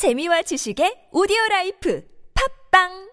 재미와 지식의 오디오 라이프 팝빵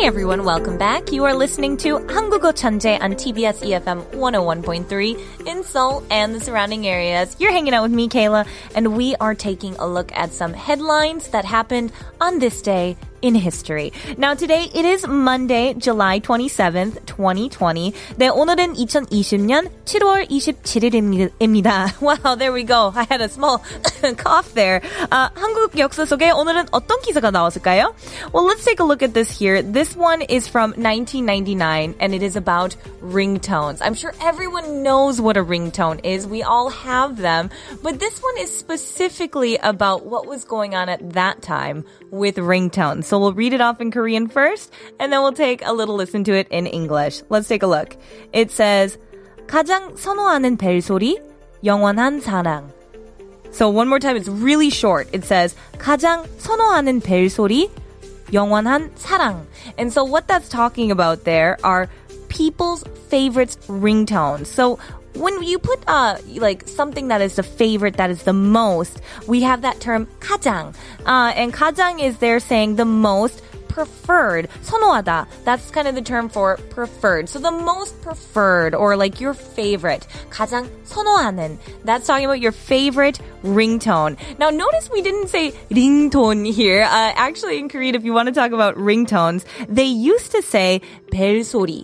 Hey everyone, welcome back. You are listening to 한국어 천재 on TBS EFM 101.3 in Seoul and the surrounding areas. You're hanging out with me, Kayla, and we are taking a look at some headlines that happened on this day in history. Now today it is Monday, July 27th, 2020. 네, 오늘은 2020년 7월 27일입니다. Wow, there we go. I had a small cough there. Uh, 한국 역사 속에 오늘은 어떤 기사가 나왔을까요? Well, let's take a look at this here. This one is from 1999 and it is about ringtones. I'm sure everyone knows what a ringtone is. We all have them, but this one is specifically about what was going on at that time with ringtones. So we'll read it off in Korean first, and then we'll take a little listen to it in English. Let's take a look. It says, 가장 선호하는 벨소리, 영원한 사랑. So one more time, it's really short. It says, 가장 선호하는 벨소리, 영원한 사랑. And so what that's talking about there are people's favorites ringtones. So when you put uh like something that is the favorite that is the most, we have that term 가장. Uh, and 가장 is there saying the most preferred. 선호하다. That's kind of the term for preferred. So the most preferred or like your favorite. 가장 선호하는. That's talking about your favorite ringtone. Now notice we didn't say ringtone here. Uh, actually in Korean, if you want to talk about ringtones, they used to say 벨소리.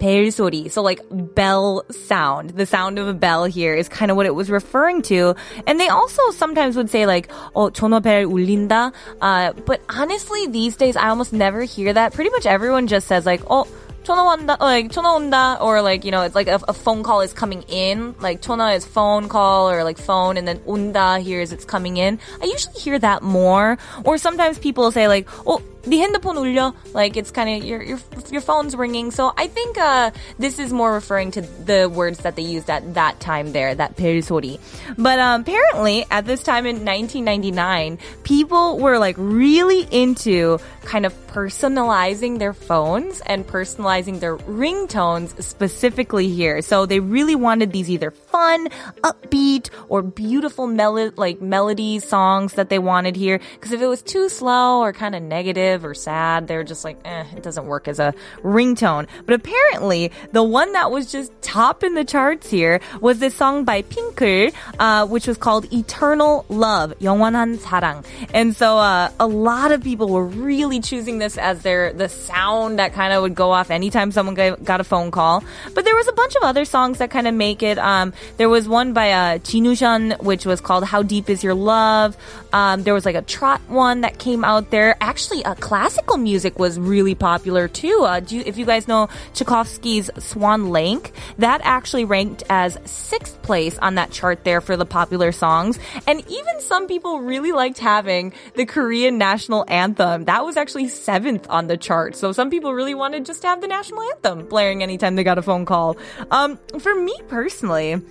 벨 소리. So like bell sound. The sound of a bell here is kind of what it was referring to. And they also sometimes would say like, oh, 전화벨 울린다. Uh, but honestly, these days I almost never hear that. Pretty much everyone just says like, oh, 전화 온다, like 전화 온다, or like you know, it's like a, a, phone call is coming in. Like 전화 is phone call or like phone, and then 온다 here is it's coming in. I usually hear that more. Or sometimes people say like, oh, the 핸드폰 울려 like it's kind of your your your phone's ringing. So I think uh, this is more referring to the words that they used at that time there, that 벨소리. But um, apparently at this time in 1999, people were like really into kind of personalizing their phones and personalizing their ringtones specifically here. So they really wanted these either fun, upbeat, or beautiful mel- like melody songs that they wanted here. Because if it was too slow or kind of negative negative or sad. They're just like, eh, it doesn't work as a ringtone. But apparently, the one that was just top in the charts here was this song by Fin.K.L, uh, which was called Eternal Love, 영원한 사랑. And so uh, a lot of people were really choosing this as their the sound that kind of would go off anytime someone got a phone call. But there was a bunch of other songs that kind of make it. Um, there was one by uh, Jinusean, which was called How Deep Is Your Love. Um, there was like a trot one that came out there. Actually, a classical music was really popular too. Uh, you, if you guys know Tchaikovsky's Swan Lake, that actually ranked as sixth place on that chart there for the popular songs. And even some people really liked having the Korean national anthem. That was actually seventh on the chart. So some people really wanted just to have the national anthem blaring anytime they got a phone call. Um, for me personally,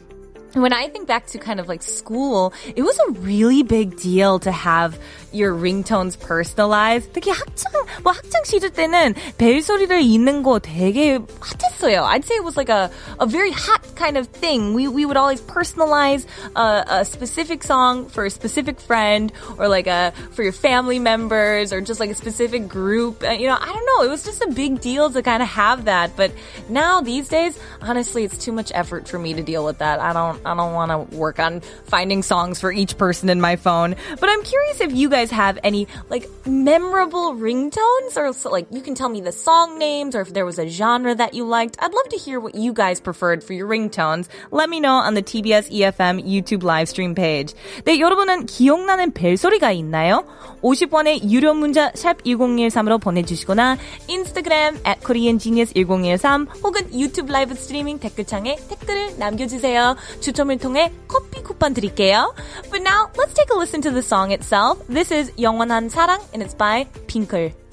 when I think back to kind of like school, it was a really big deal to have your ringtones personalized. 특히 학창, 뭐 학창 시절 때는 벨 소리를 읽는 거 되게 핫했어요. I'd say it was like a, a very hot kind of thing. We, we would always personalize a, a specific song for a specific friend or like a, for your family members or just like a specific group. Uh, you know, I don't know. It was just a big deal to kind of have that. But now these days, honestly, it's too much effort for me to deal with that. I don't, I don't want to work on finding songs for each person in my phone. But I'm curious if you guys have any like memorable ringtones or so, like you can tell me the song names or if there was a genre that you liked. I'd love to hear what you guys preferred for your ringtones. Let me know on the TBS EFM YouTube live stream page. 네, 여러분은 기억나는 벨소리가 있나요? 50원의 유료 문자 샵 1013으로 보내주시거나 인스타그램 at koreangenius1013 혹은 유튜브 라이브 스트리밍 댓글창에 댓글을 남겨주세요. 추첨을 통해 커피 쿠폰 드릴게요. But now let's take a listen to the song itself. This is 영원한 사랑 and it's by Fin.K.L.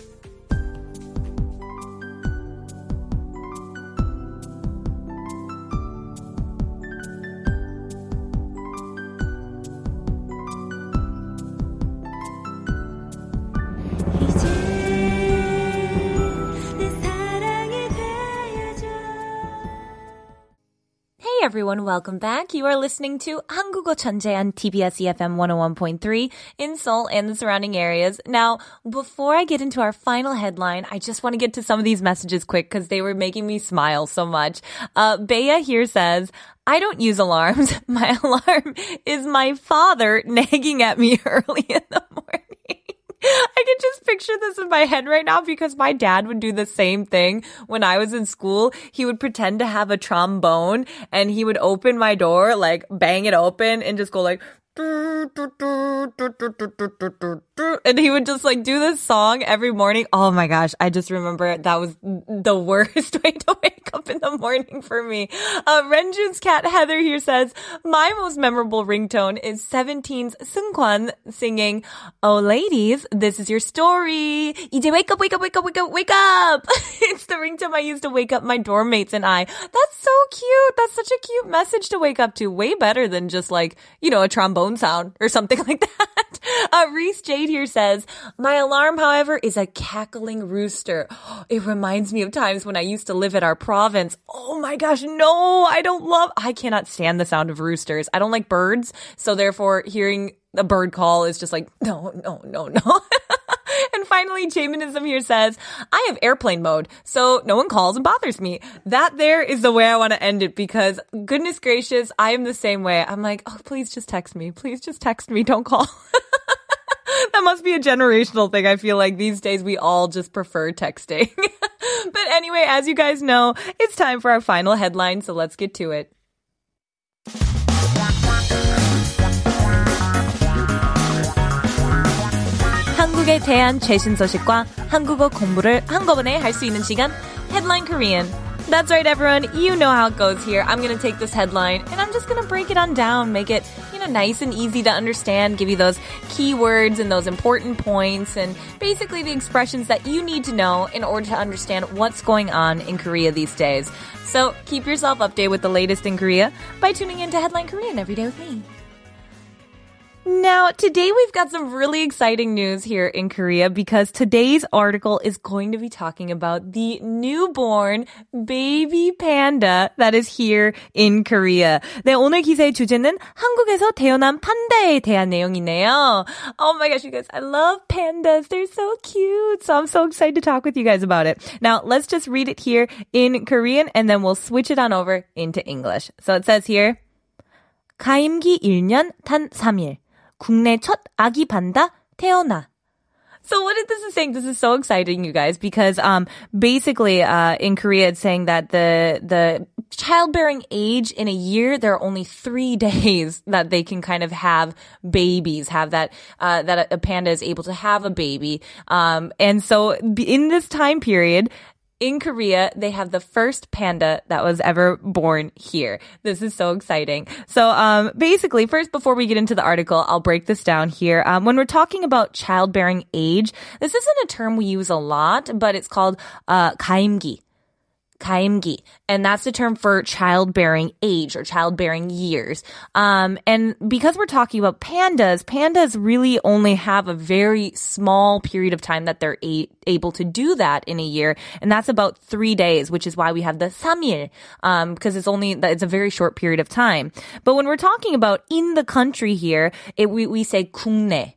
everyone, welcome back. You are listening to 한국어 천재 on TBS EFM 101.3 in Seoul and the surrounding areas. Now, before I get into our final headline, I just want to get to some of these messages quick because they were making me smile so much. Uh, Bea here says, I don't use alarms. My alarm is my father nagging at me early in the morning. I can just picture this in my head right now because my dad would do the same thing when I was in school. He would pretend to have a trombone and he would open my door, like bang it open and just go like, and he would just like do this song every morning. Oh my gosh, I just remember that was the worst way to wake up in the morning for me. Uh, Renjun's cat Heather here says, my most memorable ringtone is 17's Seungkwan singing, Oh ladies, this is your story. 이제 wake up, wake up, wake up, wake up, wake up. it's the ringtone I used to wake up my dorm mates and I. That's so cute. That's such a cute message to wake up to. Way better than just like, you know, a trombone sound or something like that. Uh, Reese Jade here says, my alarm, however, is a cackling rooster. It reminds me of times when I used to live at our province. Oh my gosh, no, I don't love, I cannot stand the sound of roosters. I don't like birds. So therefore hearing a bird call is just like, no, no, no, no. and finally, Jaminism here says, I have airplane mode, so no one calls and bothers me. That there is the way I want to end it because goodness gracious, I am the same way. I'm like, oh, please just text me. Please just text me. Don't call. that must be a generational thing. I feel like these days we all just prefer texting. but anyway, as you guys know, it's time for our final headline, so let's get to it. 한국에 대한 최신 소식과 한국어 공부를 한꺼번에 할 수 있는 시간 Headline Korean. That's right, everyone. You know how it goes here. I'm gonna take this headline and I'm just gonna break it on down, make it, you know, nice and easy to understand, give you those keywords and those important points and basically the expressions that you need to know in order to understand what's going on in Korea these days. So keep yourself updated with the latest in Korea by tuning in to Headline Korean every day with me. Now, today we've got some really exciting news here in Korea because today's article is going to be talking about the newborn baby panda that is here in Korea. 네, 오늘 기사의 주제는 한국에서 태어난 판다에 대한 내용이네요. Oh my gosh, you guys, I love pandas. They're so cute. So I'm so excited to talk with you guys about it. Now, let's just read it here in Korean and then we'll switch it on over into English. So it says here, 가임기 1년 탄 3일. 국내 첫 아기 판다 태어나. So what is this is saying, this is so exciting, you guys, because um basically uh in Korea it's saying that the the childbearing age in a year there are only three days that they can kind of have babies, have that uh that a panda is able to have a baby. Um and so in this time period, in Korea, they have the first panda that was ever born here. This is so exciting. So, um, basically, first, before we get into the article, I'll break this down here. Um, when we're talking about childbearing age, this isn't a term we use a lot, but it's called, uh, 가임기 가임기, and that's the term for childbearing age or childbearing years. Um, and because we're talking about pandas, pandas really only have a very small period of time that they're a- able to do that in a year, and that's about three days, which is why we have the samil, um, because it's only it's a very short period of time. But when we're talking about in the country here, it, we we say 국내.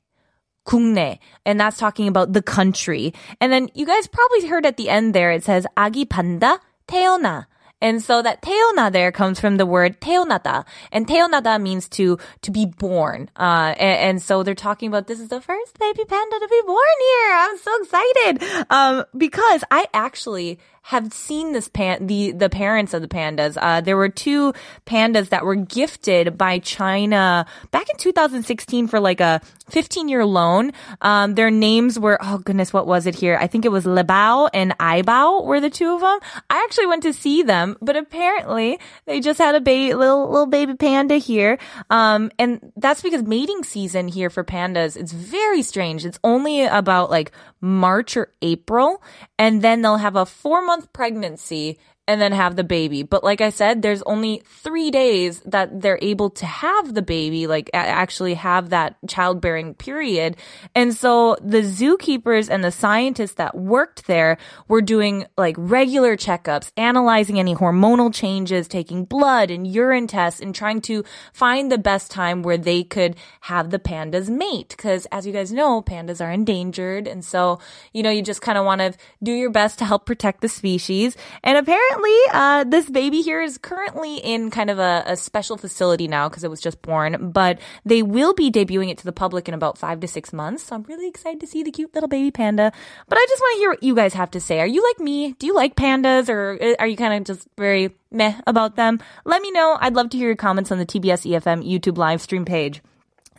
국내, and that's talking about the country. And then you guys probably heard at the end there, it says 아기 판다 태어나. And so that 태어나 there comes from the word 태어나다. And 태어나다 means to, to be born. Uh, and, and, so they're talking about this is the first baby panda to be born here. I'm so excited. Um, because I actually have seen this pan the the parents of the pandas. Uh, there were two pandas that were gifted by China back in 2016 for like a 15 year loan. Um, their names were oh goodness, what was it here? I think it was Lebao and Aibao were the two of them. I actually went to see them, but apparently they just had a baby, little little baby panda here. Um, and that's because mating season here for pandas it's very strange. It's only about like March or April, and then they'll have a four month pregnancy and then have the baby. But like I said, there's only three days that they're able to have the baby, like actually have that childbearing period. And so the zookeepers and the scientists that worked there were doing like regular checkups, analyzing any hormonal changes, taking blood and urine tests and trying to find the best time where they could have the pandas mate. Cause as you guys know, pandas are endangered. And so, you know, you just kind of want to do your best to help protect the species. And apparently uh, this baby here is currently in kind of a, a special facility now because it was just born, but they will be debuting it to the public in about five to six months. So I'm really excited to see the cute little baby panda. But I just want to hear what you guys have to say. Are you like me? Do you like pandas or uh, are you kind of just very meh about them? Let me know. I'd love to hear your comments on the TBS EFM YouTube live stream page.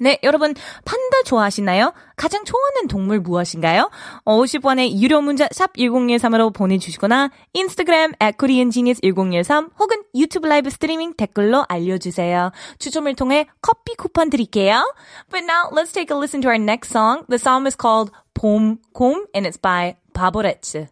네, 여러분 판다 좋아하시나요? 가장 좋아하는 동물 무엇인가요? 50원의 유료 문자 샵 1013으로 보내주시거나 인스타그램 at koreangenius1013 혹은 유튜브 라이브 스트리밍 댓글로 알려주세요. 추첨을 통해 커피 쿠폰 드릴게요. But now let's take a listen to our next song. The song is called 봄, 곰 and it's by 바보레츠.